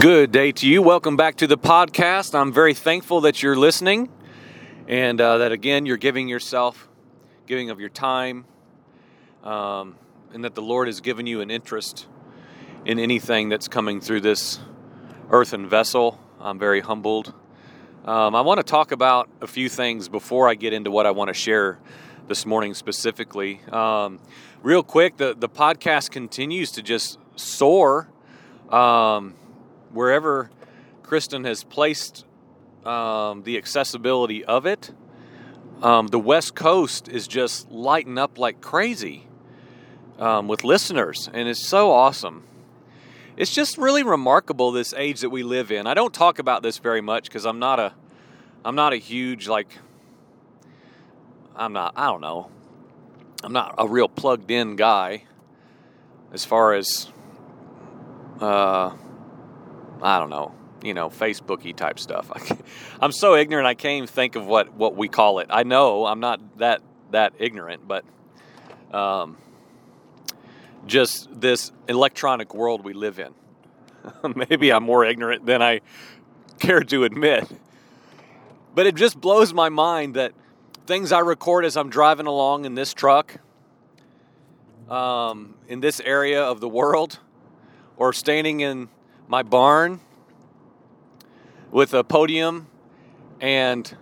Good day to you. Welcome back to the podcast. I'm very thankful that you're listening and uh, that again you're giving yourself, giving of your time, um, and that the Lord has given you an interest in anything that's coming through this earthen vessel. I'm very humbled. Um, I want to talk about a few things before I get into what I want to share this morning specifically. Um, real quick, the, the podcast continues to just soar. Um, wherever Kristen has placed um, the accessibility of it, um, the West Coast is just lighting up like crazy um, with listeners, and it's so awesome. It's just really remarkable this age that we live in. I don't talk about this very much because I'm not a, I'm not a huge like. I'm not. I don't know. I'm not a real plugged in guy as far as uh, I don't know, you know, Facebooky type stuff. I'm so ignorant I can't even think of what, what we call it. I know I'm not that that ignorant, but um, just this electronic world we live in. Maybe I'm more ignorant than I care to admit. But it just blows my mind that things I record as I'm driving along in this truck, um, in this area of the world, or standing in my barn with a podium and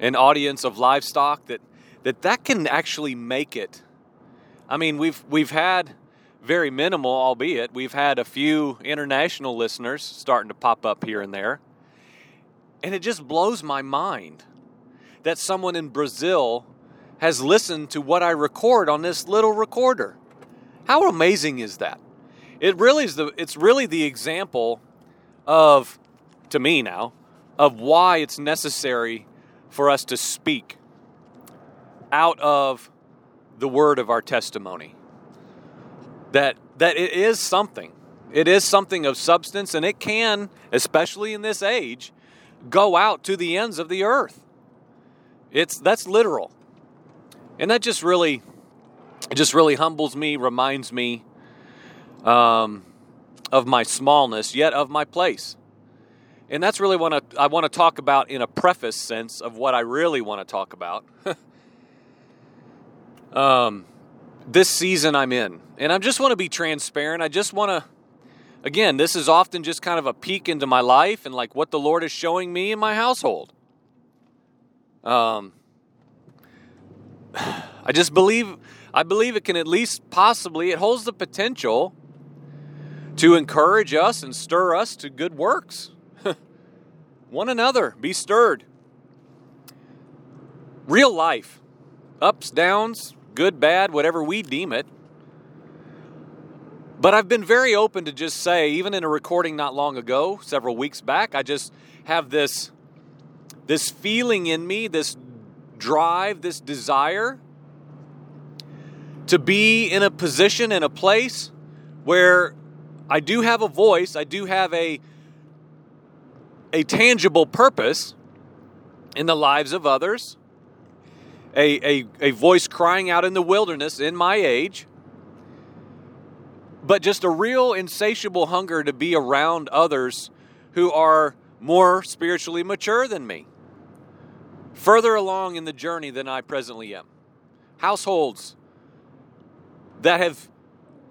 an audience of livestock that that that can actually make it. I mean, we've we've had very minimal, albeit we've had a few international listeners starting to pop up here and there. And it just blows my mind that someone in Brazil has listened to what I record on this little recorder. How amazing is that? It really is the it's really the example of to me now of why it's necessary for us to speak out of the word of our testimony. That that it is something. It is something of substance and it can especially in this age go out to the ends of the earth. It's that's literal. And that just really it just really humbles me reminds me um, of my smallness, yet of my place. And that's really what I, want to talk about in a preface sense of what I really want to talk about. um, this season I'm in. And I just want to be transparent. I just want to, again, this is often just kind of a peek into my life and like what the Lord is showing me in my household. Um, I just believe, I believe it can at least possibly, it holds the potential to encourage us and stir us to good works. One another, be stirred. Real life, ups, downs, good, bad, whatever we deem it. But I've been very open to just say, even in a recording not long ago, several weeks back, I just have this this feeling in me, this drive, this desire to be in a position, in a place where I do have a voice, I do have a a tangible purpose in the lives of others, a, a, a voice crying out in the wilderness in my age, but just a real insatiable hunger to be around others who are more spiritually mature than me, further along in the journey than I presently am. Households that have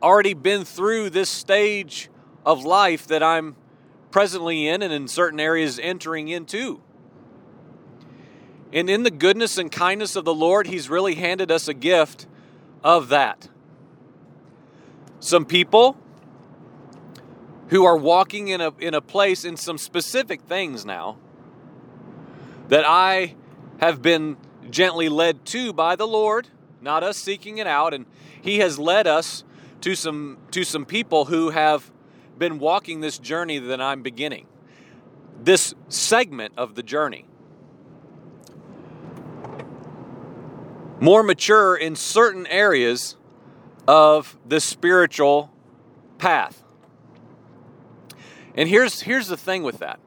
already been through this stage of life that I'm presently in and in certain areas entering into. And in the goodness and kindness of the Lord, He's really handed us a gift of that. Some people who are walking in a, in a place in some specific things now that I have been gently led to by the Lord, not us seeking it out. And He has led us to some to some people who have been walking this journey that I'm beginning. This segment of the journey. More mature in certain areas of the spiritual path. And here's here's the thing with that.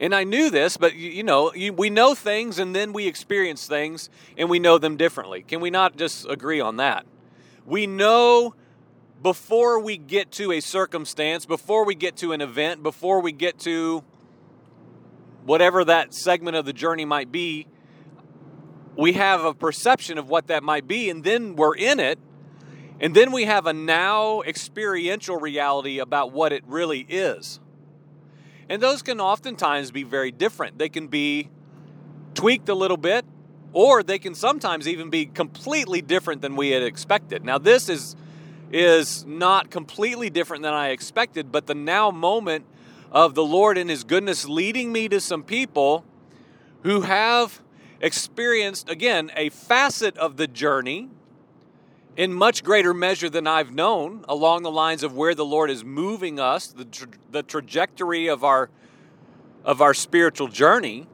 And I knew this, but you, you know, you, we know things and then we experience things and we know them differently. Can we not just agree on that? We know before we get to a circumstance, before we get to an event, before we get to whatever that segment of the journey might be, we have a perception of what that might be, and then we're in it, and then we have a now experiential reality about what it really is. And those can oftentimes be very different. They can be tweaked a little bit, or they can sometimes even be completely different than we had expected. Now, this is is not completely different than I expected, but the now moment of the Lord and His goodness leading me to some people who have experienced, again, a facet of the journey in much greater measure than I've known along the lines of where the Lord is moving us, the, tra- the trajectory of our, of our spiritual journey.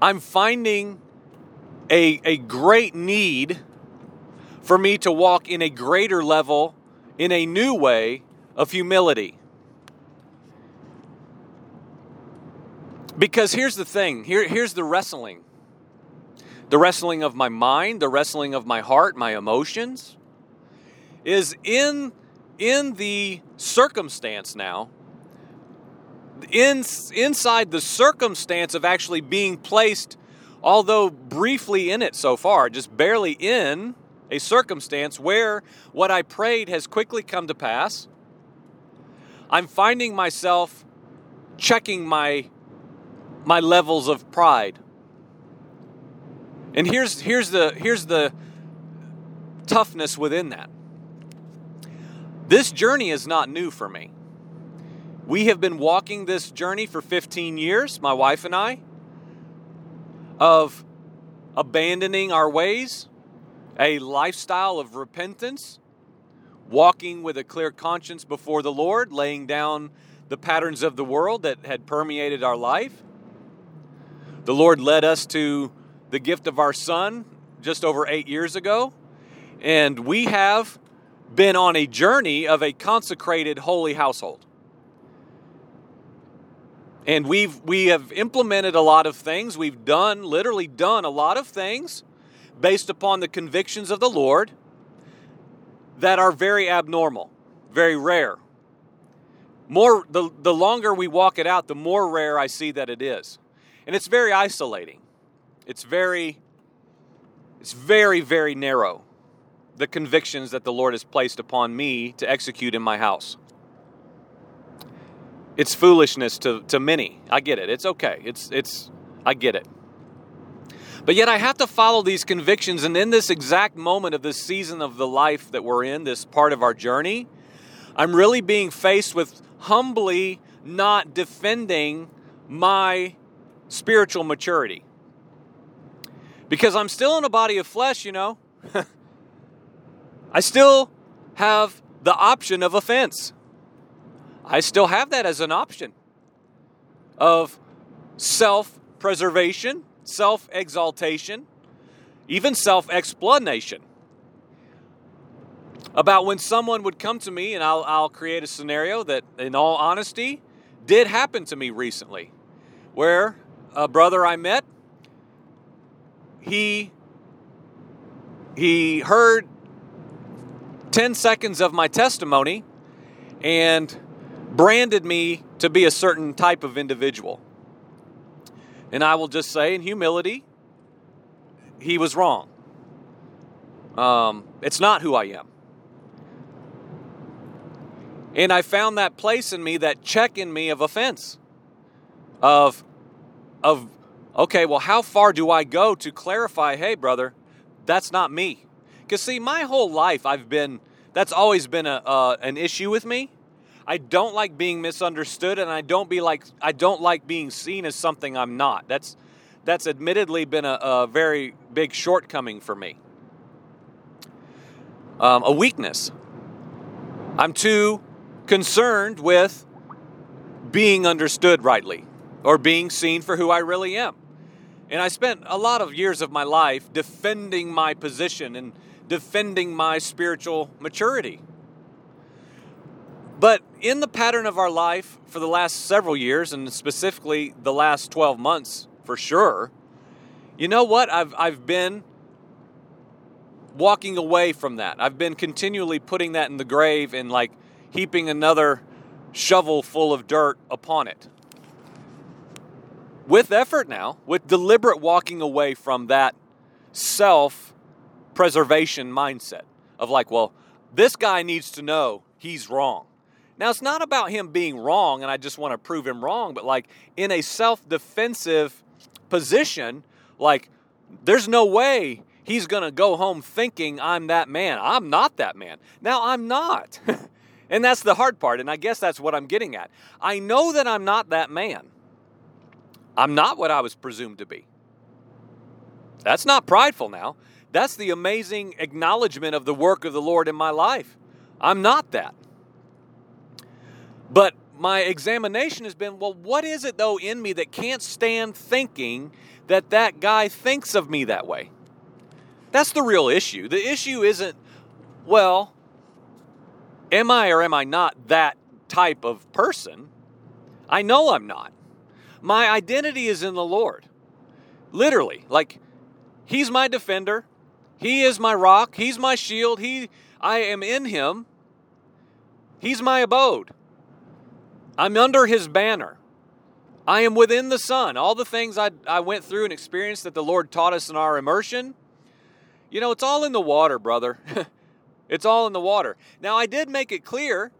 I'm finding a, a great need for me to walk in a greater level, in a new way of humility. Because here's the thing here, here's the wrestling the wrestling of my mind, the wrestling of my heart, my emotions, is in, in the circumstance now, in, inside the circumstance of actually being placed, although briefly in it so far, just barely in a circumstance where what I prayed has quickly come to pass. I'm finding myself checking my my levels of pride. And here's here's the here's the toughness within that. This journey is not new for me. We have been walking this journey for 15 years, my wife and I, of abandoning our ways, a lifestyle of repentance, walking with a clear conscience before the Lord, laying down the patterns of the world that had permeated our life. The Lord led us to the gift of our son just over eight years ago, and we have been on a journey of a consecrated holy household. And we've we have implemented a lot of things. We've done literally done a lot of things based upon the convictions of the Lord that are very abnormal, very rare. More the, the longer we walk it out, the more rare I see that it is. And it's very isolating. It's very it's very, very narrow, the convictions that the Lord has placed upon me to execute in my house. It's foolishness to, to many. I get it. It's okay. It's it's I get it. But yet I have to follow these convictions. And in this exact moment of this season of the life that we're in, this part of our journey, I'm really being faced with humbly not defending my spiritual maturity. Because I'm still in a body of flesh, you know. I still have the option of offense. I still have that as an option of self preservation self exaltation, even self explanation. About when someone would come to me, and I'll, I'll create a scenario that, in all honesty, did happen to me recently, where a brother I met, he he heard 10 seconds of my testimony and branded me to be a certain type of individual. And I will just say, in humility, he was wrong. Um, it's not who I am. And I found that place in me, that check in me of offense, of, of, okay, well, how far do I go to clarify, hey, brother, that's not me? Because see, my whole life I've been, that's always been a, uh, an issue with me. I don't like being misunderstood, and I don't be like I don't like being seen as something I'm not. That's that's admittedly been a, a very big shortcoming for me. Um, a weakness. I'm too concerned with being understood rightly or being seen for who I really am. And I spent a lot of years of my life defending my position and defending my spiritual maturity. But in the pattern of our life for the last several years, and specifically the last 12 months for sure, you know what? I've, I've been walking away from that. I've been continually putting that in the grave and like heaping another shovel full of dirt upon it. With effort now, with deliberate walking away from that self preservation mindset of like, well, this guy needs to know he's wrong. Now, it's not about him being wrong and I just want to prove him wrong, but like in a self defensive position, like, there's no way he's going to go home thinking I'm that man. I'm not that man. Now, I'm not. and that's the hard part. And I guess that's what I'm getting at. I know that I'm not that man. I'm not what I was presumed to be. That's not prideful now. That's the amazing acknowledgement of the work of the Lord in my life. I'm not that. But my examination has been well, what is it though in me that can't stand thinking that that guy thinks of me that way? That's the real issue. The issue isn't, well, am I or am I not that type of person? I know I'm not. My identity is in the Lord. Literally, like he's my defender. He is my rock. He's my shield. He I am in him. He's my abode. I'm under his banner. I am within the Son. All the things I, I went through and experienced that the Lord taught us in our immersion, you know, it's all in the water, brother. it's all in the water. Now, I did make it clear.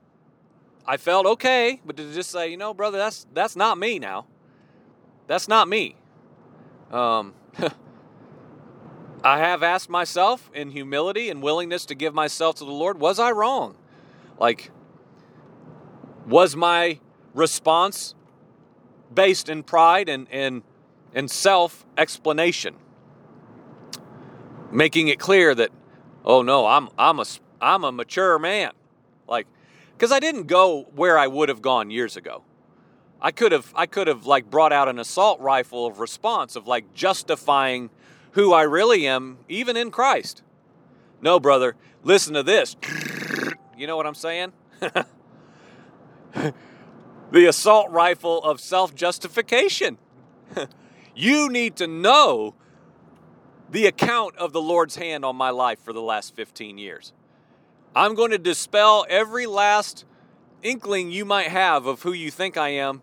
I felt okay, but to just say, you know, brother, that's that's not me now. That's not me. Um, I have asked myself in humility and willingness to give myself to the Lord, was I wrong? Like, was my response based in pride and, and, and self explanation? Making it clear that, oh no, I'm, I'm, a, I'm a mature man. Like, because I didn't go where I would have gone years ago. I could have I could have like brought out an assault rifle of response of like justifying who I really am even in Christ. No, brother, listen to this. You know what I'm saying? the assault rifle of self justification. you need to know the account of the Lord's hand on my life for the last 15 years. I'm going to dispel every last inkling you might have of who you think I am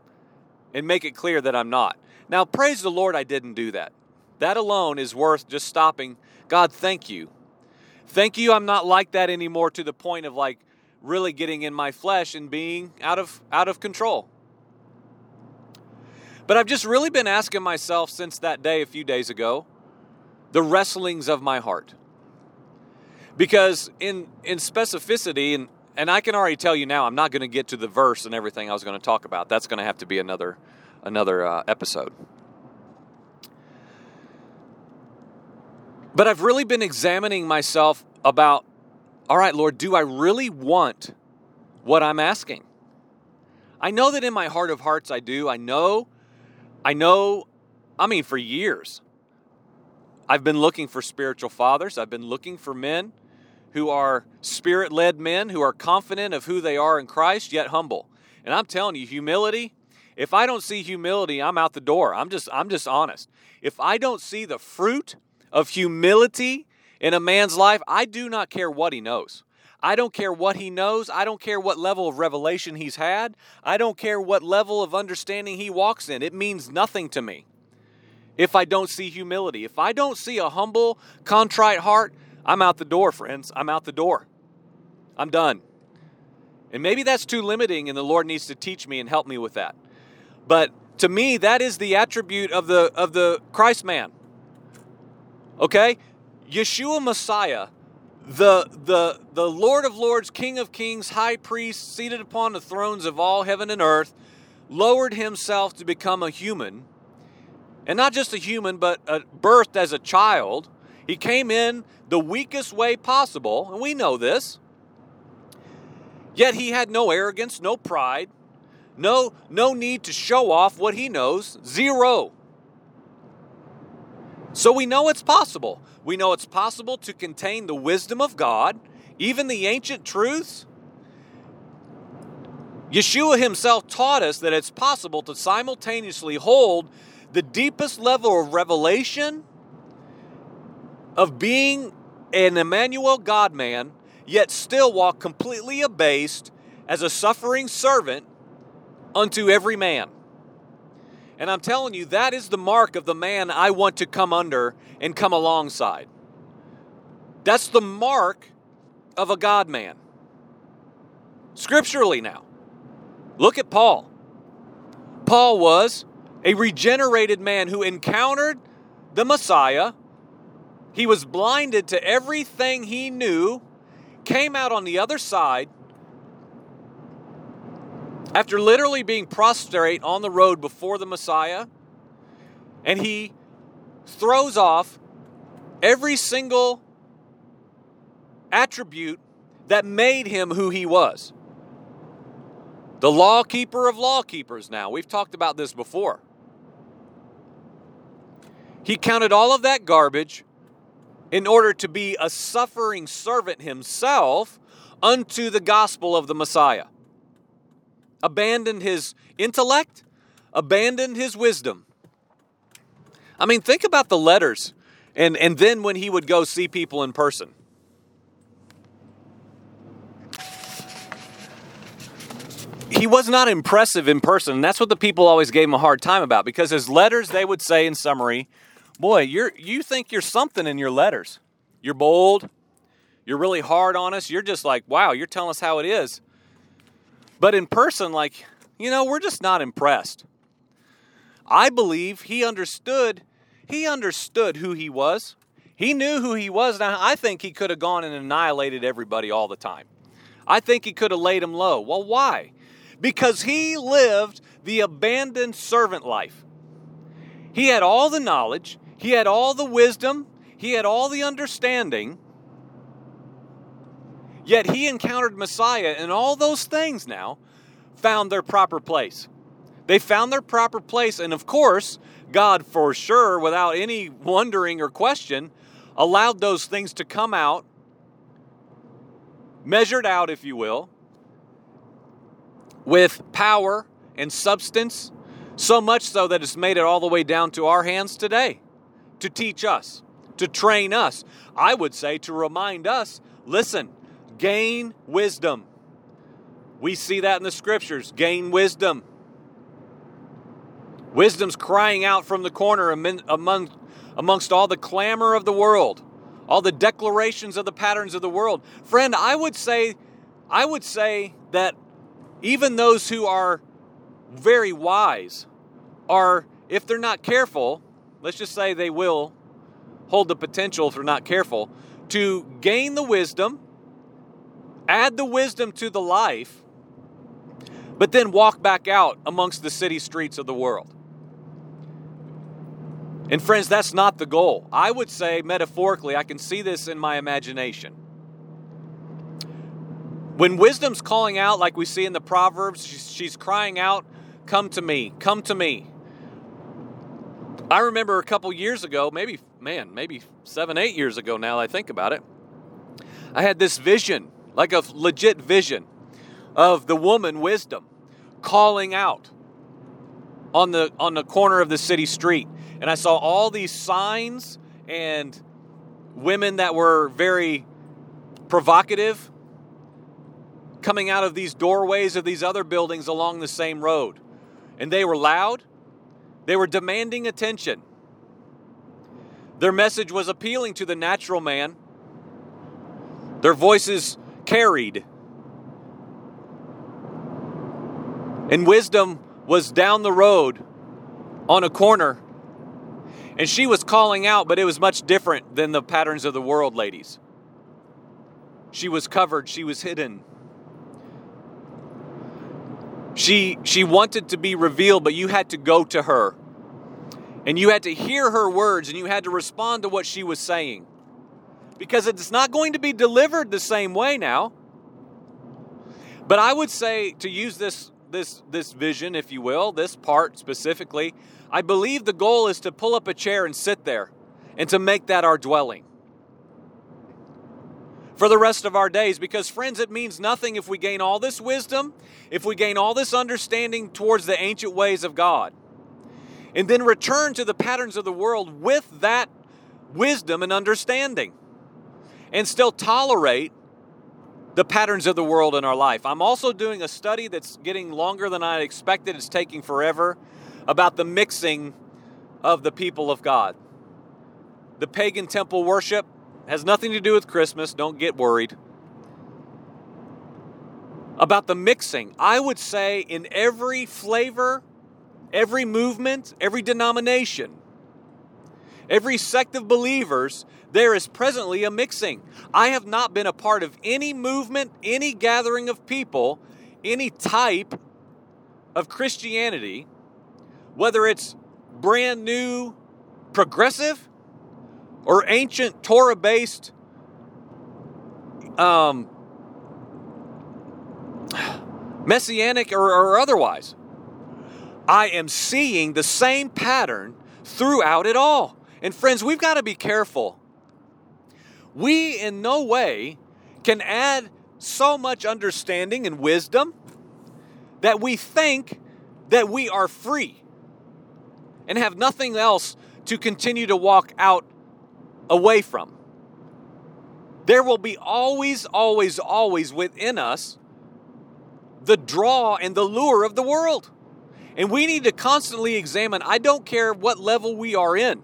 and make it clear that I'm not. Now, praise the Lord, I didn't do that. That alone is worth just stopping. God, thank you. Thank you, I'm not like that anymore to the point of like really getting in my flesh and being out of out of control. But I've just really been asking myself since that day a few days ago, the wrestlings of my heart. Because in in specificity and and I can already tell you now, I'm not going to get to the verse and everything I was going to talk about. That's going to have to be another another uh, episode. But I've really been examining myself about all right, Lord, do I really want what I'm asking? I know that in my heart of hearts I do. I know, I know, I mean, for years, I've been looking for spiritual fathers. I've been looking for men who are spirit led men, who are confident of who they are in Christ, yet humble. And I'm telling you, humility, if I don't see humility, I'm out the door. I'm just, I'm just honest. If I don't see the fruit of humility in a man's life, I do not care what he knows. I don't care what he knows. I don't care what level of revelation he's had. I don't care what level of understanding he walks in. It means nothing to me if I don't see humility. If I don't see a humble, contrite heart, I'm out the door, friends. I'm out the door. I'm done. And maybe that's too limiting, and the Lord needs to teach me and help me with that. But to me, that is the attribute of the of the Christ man. Okay? Yeshua Messiah, the, the, the Lord of Lords, King of Kings, High Priest, seated upon the thrones of all heaven and earth, lowered himself to become a human. And not just a human, but a, birthed as a child. He came in the weakest way possible, and we know this. Yet he had no arrogance, no pride, no, no need to show off what he knows. Zero. So we know it's possible. We know it's possible to contain the wisdom of God, even the ancient truths. Yeshua himself taught us that it's possible to simultaneously hold the deepest level of revelation, of being an Emmanuel God man, yet still walk completely abased as a suffering servant unto every man. And I'm telling you, that is the mark of the man I want to come under and come alongside. That's the mark of a God man. Scripturally, now, look at Paul. Paul was a regenerated man who encountered the Messiah. He was blinded to everything he knew, came out on the other side after literally being prostrate on the road before the Messiah, and he throws off every single attribute that made him who he was. The law keeper of law keepers, now. We've talked about this before. He counted all of that garbage in order to be a suffering servant himself unto the gospel of the Messiah. Abandoned his intellect, abandoned his wisdom. I mean, think about the letters and, and then when he would go see people in person. he was not impressive in person. And that's what the people always gave him a hard time about because his letters, they would say in summary, boy, you're, you think you're something in your letters. You're bold. You're really hard on us. You're just like, wow, you're telling us how it is. But in person, like, you know, we're just not impressed. I believe he understood, he understood who he was. He knew who he was. Now, I think he could have gone and annihilated everybody all the time. I think he could have laid him low. Well, why? because he lived the abandoned servant life. He had all the knowledge, he had all the wisdom, he had all the understanding. Yet he encountered Messiah, and all those things now found their proper place. They found their proper place, and of course, God, for sure, without any wondering or question, allowed those things to come out, measured out, if you will, with power and substance, so much so that it's made it all the way down to our hands today to teach us, to train us. I would say to remind us listen, gain wisdom. We see that in the scriptures gain wisdom. Wisdom's crying out from the corner among, amongst all the clamor of the world, all the declarations of the patterns of the world. Friend, I would say, I would say that even those who are very wise are, if they're not careful, let's just say they will hold the potential if they're not careful, to gain the wisdom, add the wisdom to the life, but then walk back out amongst the city streets of the world. And friends, that's not the goal. I would say, metaphorically, I can see this in my imagination. When wisdom's calling out, like we see in the Proverbs, she's, crying out, Come to me, come to me. I remember a couple years ago, maybe, man, maybe seven, eight years ago now I think about it, I had this vision, like a legit vision, of the woman wisdom calling out on the on the corner of the city street and i saw all these signs and women that were very provocative coming out of these doorways of these other buildings along the same road. And they were loud, they were demanding attention. Their message was appealing to the natural man. Their voices carried. And wisdom was down the road on a corner. And she was calling out, but it was much different than the patterns of the world, ladies. She was covered, she was hidden. She she wanted to be revealed, but you had to go to her. And you had to hear her words and you had to respond to what she was saying. Because it's not going to be delivered the same way now. But I would say to use this this this vision, if you will, this part specifically, I believe the goal is to pull up a chair and sit there and to make that our dwelling for the rest of our days. Because, friends, it means nothing if we gain all this wisdom, if we gain all this understanding towards the ancient ways of God, and then return to the patterns of the world with that wisdom and understanding. and still tolerate the patterns of the world in our life. I'm also doing a study that's getting longer than I expected, it's taking forever, about the mixing of the people of God. The pagan temple worship has nothing to do with Christmas, don't get worried. About the mixing, I would say in every flavor, every movement, every denomination, every sect of believers, there is presently a mixing. I have not been a part of any movement, any gathering of people, any type of Christianity, whether it's brand new, progressive, or ancient Torah based um, messianic or, or otherwise. I am seeing the same pattern throughout it all. And friends, we've got to be careful. We in no way can add so much understanding and wisdom that we think that we are free and have nothing else to continue to walk out away from. There will be always, always, always within us the draw and the lure of the world. And we need to constantly examine, I don't care what level we are in.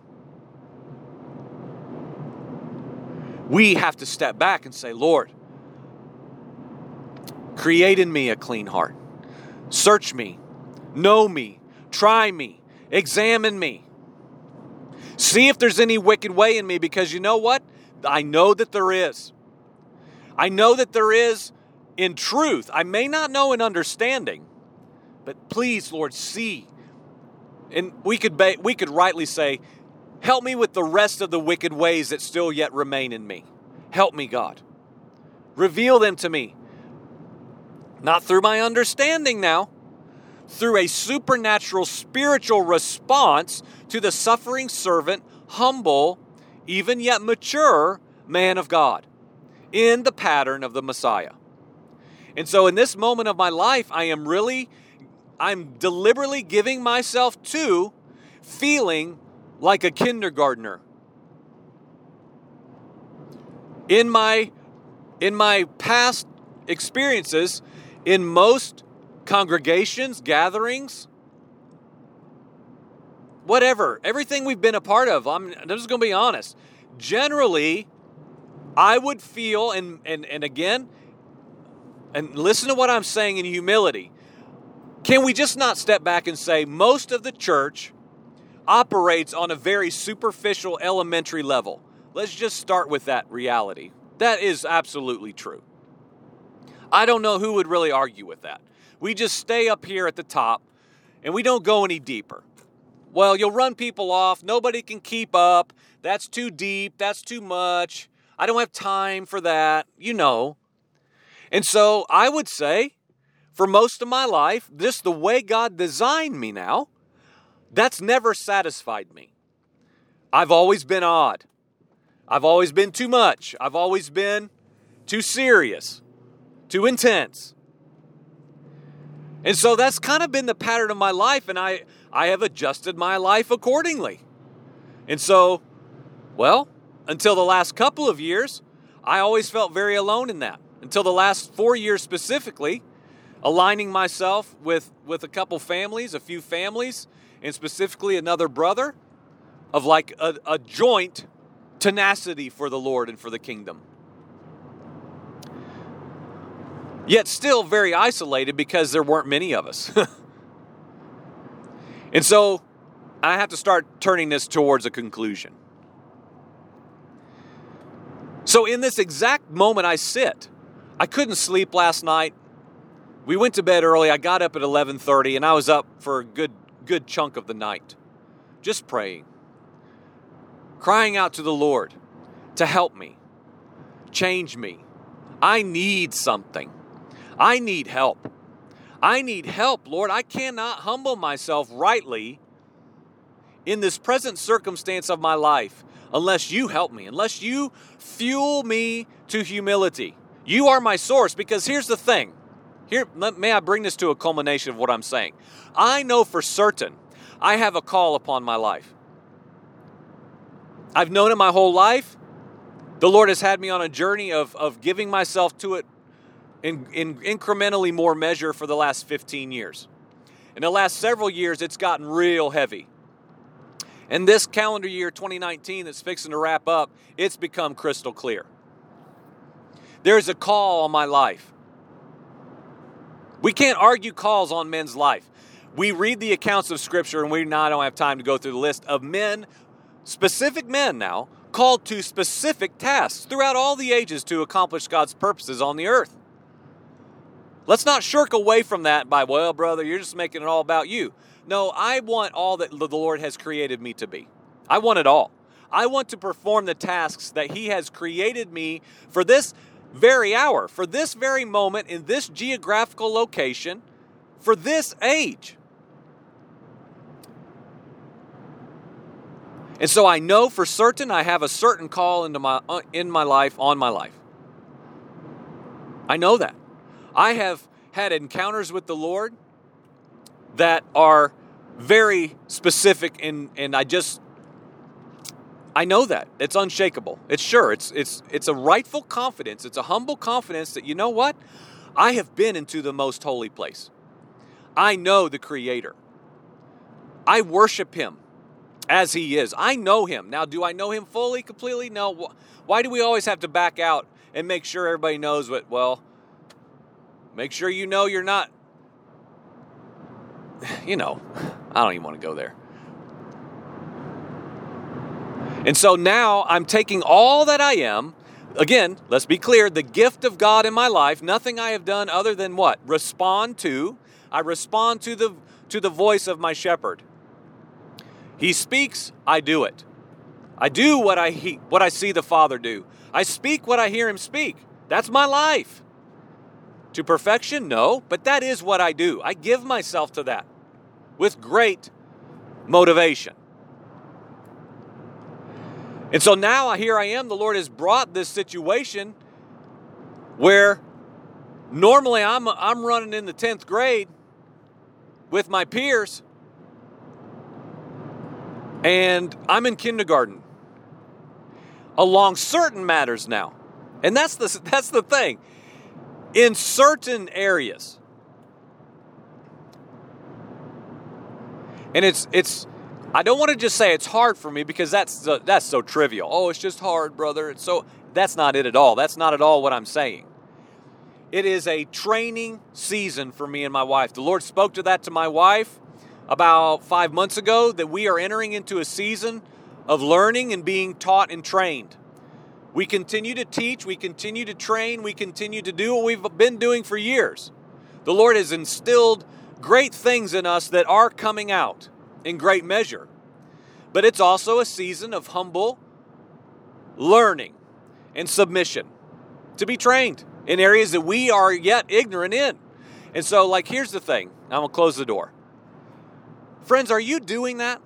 We have to step back and say, Lord, create in me a clean heart. Search me, know me, try me, examine me. See if there's any wicked way in me because you know what? I know that there is. I know that there is in truth. I may not know in understanding, but please, Lord, see. And we could ba- we could rightly say, help me with the rest of the wicked ways that still yet remain in me. Help me, God. Reveal them to me. Not through my understanding now, through a supernatural spiritual response to the suffering servant, humble, even yet mature man of God in the pattern of the Messiah. And so in this moment of my life, I am really, I'm deliberately giving myself to feeling like a kindergartner. In my in my past experiences, in most congregations, gatherings, whatever, everything we've been a part of, I'm, I'm just going to be honest. Generally, I would feel, and, and, and again, and listen to what I'm saying in humility. Can we just not step back and say most of the church operates on a very superficial, elementary level? Let's just start with that reality. That is absolutely true. I don't know who would really argue with that. We just stay up here at the top and we don't go any deeper. Well, you'll run people off. Nobody can keep up. That's too deep. That's too much. I don't have time for that. You know. And so I would say, for most of my life, this the way God designed me now, that's never satisfied me. I've always been odd. I've always been too much. I've always been too serious, too intense. And so that's kind of been the pattern of my life, and I, I have adjusted my life accordingly. And so, well, until the last couple of years, I always felt very alone in that. Until the last four years specifically, aligning myself with, with a couple families, a few families, and specifically another brother of like a, a joint tenacity for the Lord and for the kingdom. Yet still very isolated because there weren't many of us. and so I have to start turning this towards a conclusion. So in this exact moment I sit, I couldn't sleep last night. We went to bed early. I got up at 11:30 and I was up for a good good chunk of the night just praying. Crying out to the Lord to help me. Change me. I need something. I need help. I need help, Lord. I cannot humble myself rightly in this present circumstance of my life unless you help me, unless you fuel me to humility. You are my source because here's the thing. Here, may I bring this to a culmination of what I'm saying? I know for certain I have a call upon my life. I've known it my whole life. The Lord has had me on a journey of, of giving myself to it in, in incrementally more measure for the last 15 years. In the last several years, it's gotten real heavy. And this calendar year 2019 that's fixing to wrap up, it's become crystal clear. There's a call on my life. We can't argue calls on men's life. We read the accounts of Scripture, and we now don't have time to go through the list of men, specific men now, called to specific tasks throughout all the ages to accomplish God's purposes on the earth. Let's not shirk away from that by, well, brother, you're just making it all about you. No, I want all that the Lord has created me to be. I want it all. I want to perform the tasks that He has created me for this very hour, for this very moment, in this geographical location, for this age. And so I know for certain I have a certain call into my uh, in my life on my life. I know that. I have had encounters with the Lord that are very specific and and I just I know that. It's unshakable. It's sure. It's it's it's a rightful confidence. It's a humble confidence that you know what? I have been into the most holy place. I know the creator. I worship him as he is. I know him. Now, do I know him fully, completely? No. Why do we always have to back out and make sure everybody knows what, well, make sure you know you're not, you know, I don't even want to go there. And so now I'm taking all that I am. Again, let's be clear the gift of God in my life, nothing I have done other than what? Respond to. I respond to the to the voice of my shepherd. He speaks, I do it. I do what I he, what I see the Father do. I speak what I hear him speak. That's my life. To perfection? No, but that is what I do. I give myself to that with great motivation. And so now here I am. The Lord has brought this situation where normally I'm, I'm running in the 10th grade with my peers and I'm in kindergarten along certain matters now. And that's the, that's the thing. In certain areas. And it's it's I don't want to just say it's hard for me because that's that's so trivial. Oh, it's just hard, brother. It's so that's not it at all. That's not at all what I'm saying. It is a training season for me and my wife. The Lord spoke to that to my wife about five months ago that we are entering into a season of learning and being taught and trained. We continue to teach, we continue to train, we continue to do what we've been doing for years. The Lord has instilled great things in us that are coming out in great measure. But it's also a season of humble learning and submission to be trained in areas that we are yet ignorant in. And so, like, here's the thing I'm gonna close the door. Friends, are you doing that?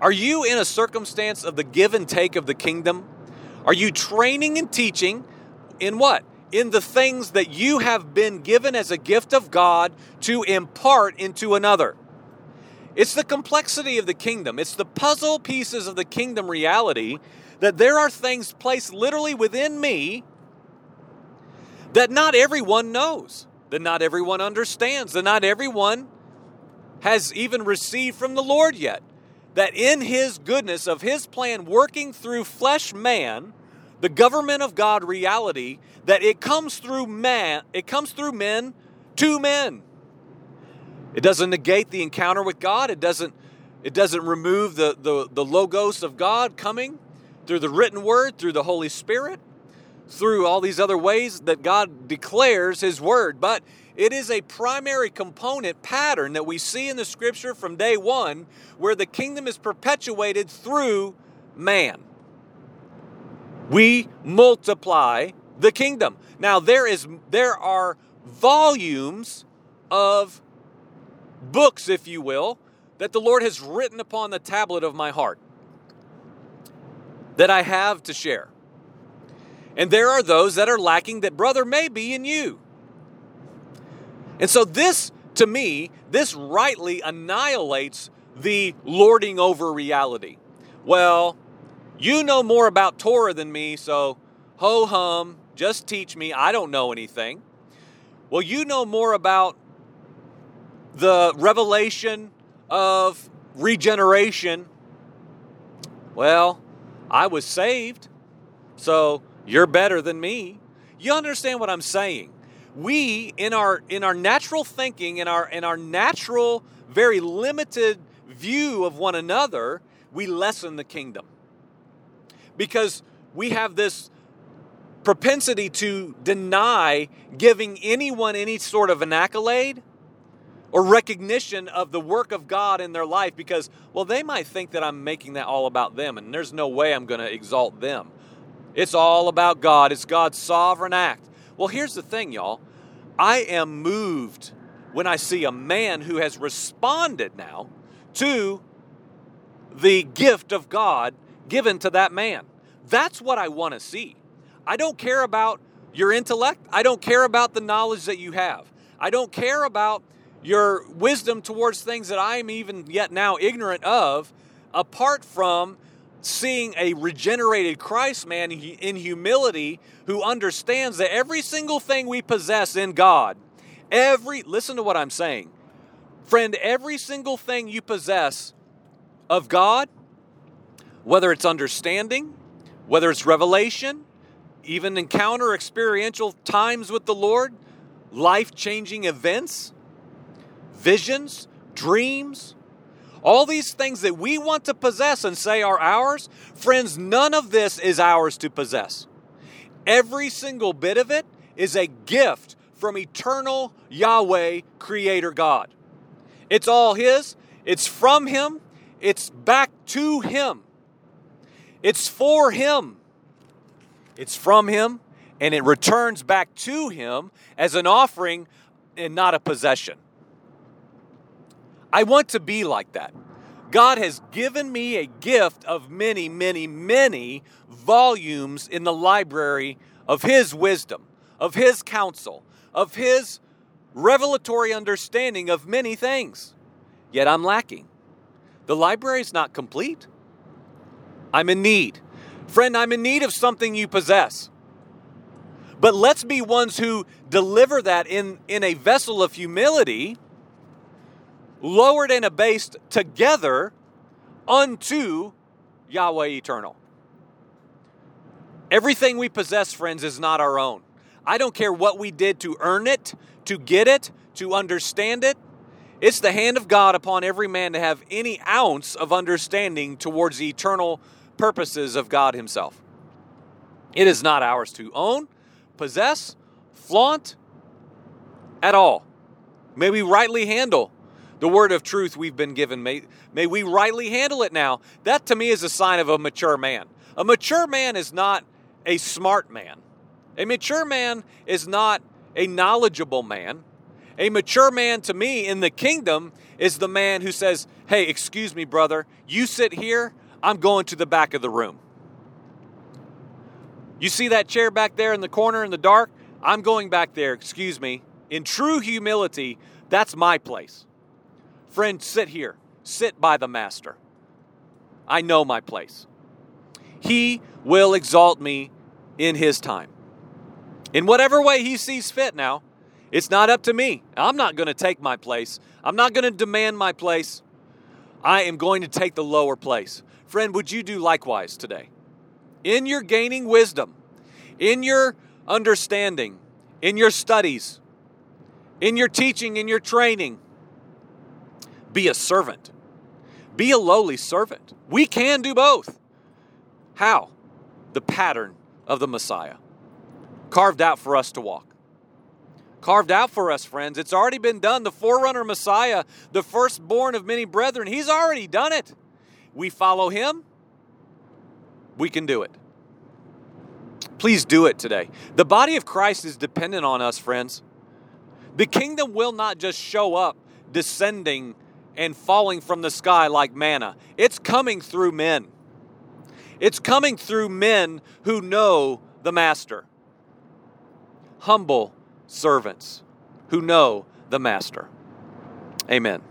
Are you in a circumstance of the give and take of the kingdom? Are you training and teaching in what? In the things that you have been given as a gift of God to impart into another. It's the complexity of the kingdom. It's the puzzle pieces of the kingdom reality that there are things placed literally within me that not everyone knows that not everyone understands, that not everyone has even received from the Lord yet. That in His goodness of His plan working through flesh man, the government of God reality, that it comes through man, it comes through men to men. It doesn't negate the encounter with God. It doesn't, it doesn't remove the, the, the logos of God coming through the written word, through the Holy Spirit through all these other ways that God declares His Word, but it is a primary component pattern that we see in the Scripture from day one where the kingdom is perpetuated through man. We multiply the kingdom. Now there is there are volumes of books, if you will, that the Lord has written upon the tablet of my heart that I have to share. And there are those that are lacking that, brother, may be in you. And so, this, to me, this rightly annihilates the lording over reality. Well, You know more about Torah than me, so ho hum, just teach me. I don't know anything. Well, you know more about the revelation of regeneration. Well, I was saved, so you're better than me. You understand what I'm saying? We in our in our natural thinking, in our in our natural very limited view of one another, we lessen the kingdom. Because we have this propensity to deny giving anyone any sort of an accolade or recognition of the work of God in their life because, well, they might think that I'm making that all about them, and there's no way I'm going to exalt them. It's all about God, it's God's sovereign act. Well, here's the thing, y'all. I am moved when I see a man who has responded now to the gift of God given to that man. That's what I want to see. I don't care about your intellect. I don't care about the knowledge that you have. I don't care about your wisdom towards things that I am even yet now ignorant of, apart from seeing a regenerated Christ man in humility who understands that every single thing we possess in God, every, listen to what I'm saying. Friend, every single thing you possess of God, whether it's understanding, whether it's revelation, even encounter experiential times with the Lord, life changing events, visions, dreams, all these things that we want to possess and say are ours, friends, none of this is ours to possess. Every single bit of it is a gift from eternal Yahweh, Creator God. It's all His, it's from Him, it's back to Him, it's for Him. It's from Him, and it returns back to Him as an offering and not a possession. I want to be like that. God has given me a gift of many, many, many volumes in the library of His wisdom, of His counsel, of His revelatory understanding of many things. Yet I'm lacking. The library is not complete. I'm in need. Friend, I'm in need of something you possess. But let's be ones who deliver that in, in a vessel of humility, lowered and abased together unto Yahweh eternal. Everything we possess, friends, is not our own. I don't care what we did to earn it, to get it, to understand it. It's the hand of God upon every man to have any ounce of understanding towards the eternal purposes of God Himself. It is not ours to own, possess, flaunt at all. May we rightly handle the word of truth we've been given. May, may we rightly handle it now. That to me is a sign of a mature man. A mature man is not a smart man. A mature man is not a knowledgeable man. A mature man to me in the kingdom is the man who says, Hey, excuse me, brother, you sit here, I'm going to the back of the room. You see that chair back there in the corner in the dark? I'm going back there, excuse me. In true humility, that's my place. Friend, sit here. Sit by the Master. I know my place. He will exalt me in His time. In whatever way He sees fit now. It's not up to me. I'm not going to take my place. I'm not going to demand my place. I am going to take the lower place. Friend, would you do likewise today? In your gaining wisdom, in your understanding, in your studies, in your teaching, in your training, be a servant. Be a lowly servant. We can do both. How? The pattern of the Messiah, carved out for us to walk. Carved out for us, friends. It's already been done. The forerunner Messiah, the firstborn of many brethren, he's already done it we follow Him, we can do it. Please do it today. The body of Christ is dependent on us, friends. The kingdom will not just show up descending and falling from the sky like manna, it's coming through men. It's coming through men who know the Master. Humble servants who know the Master. Amen.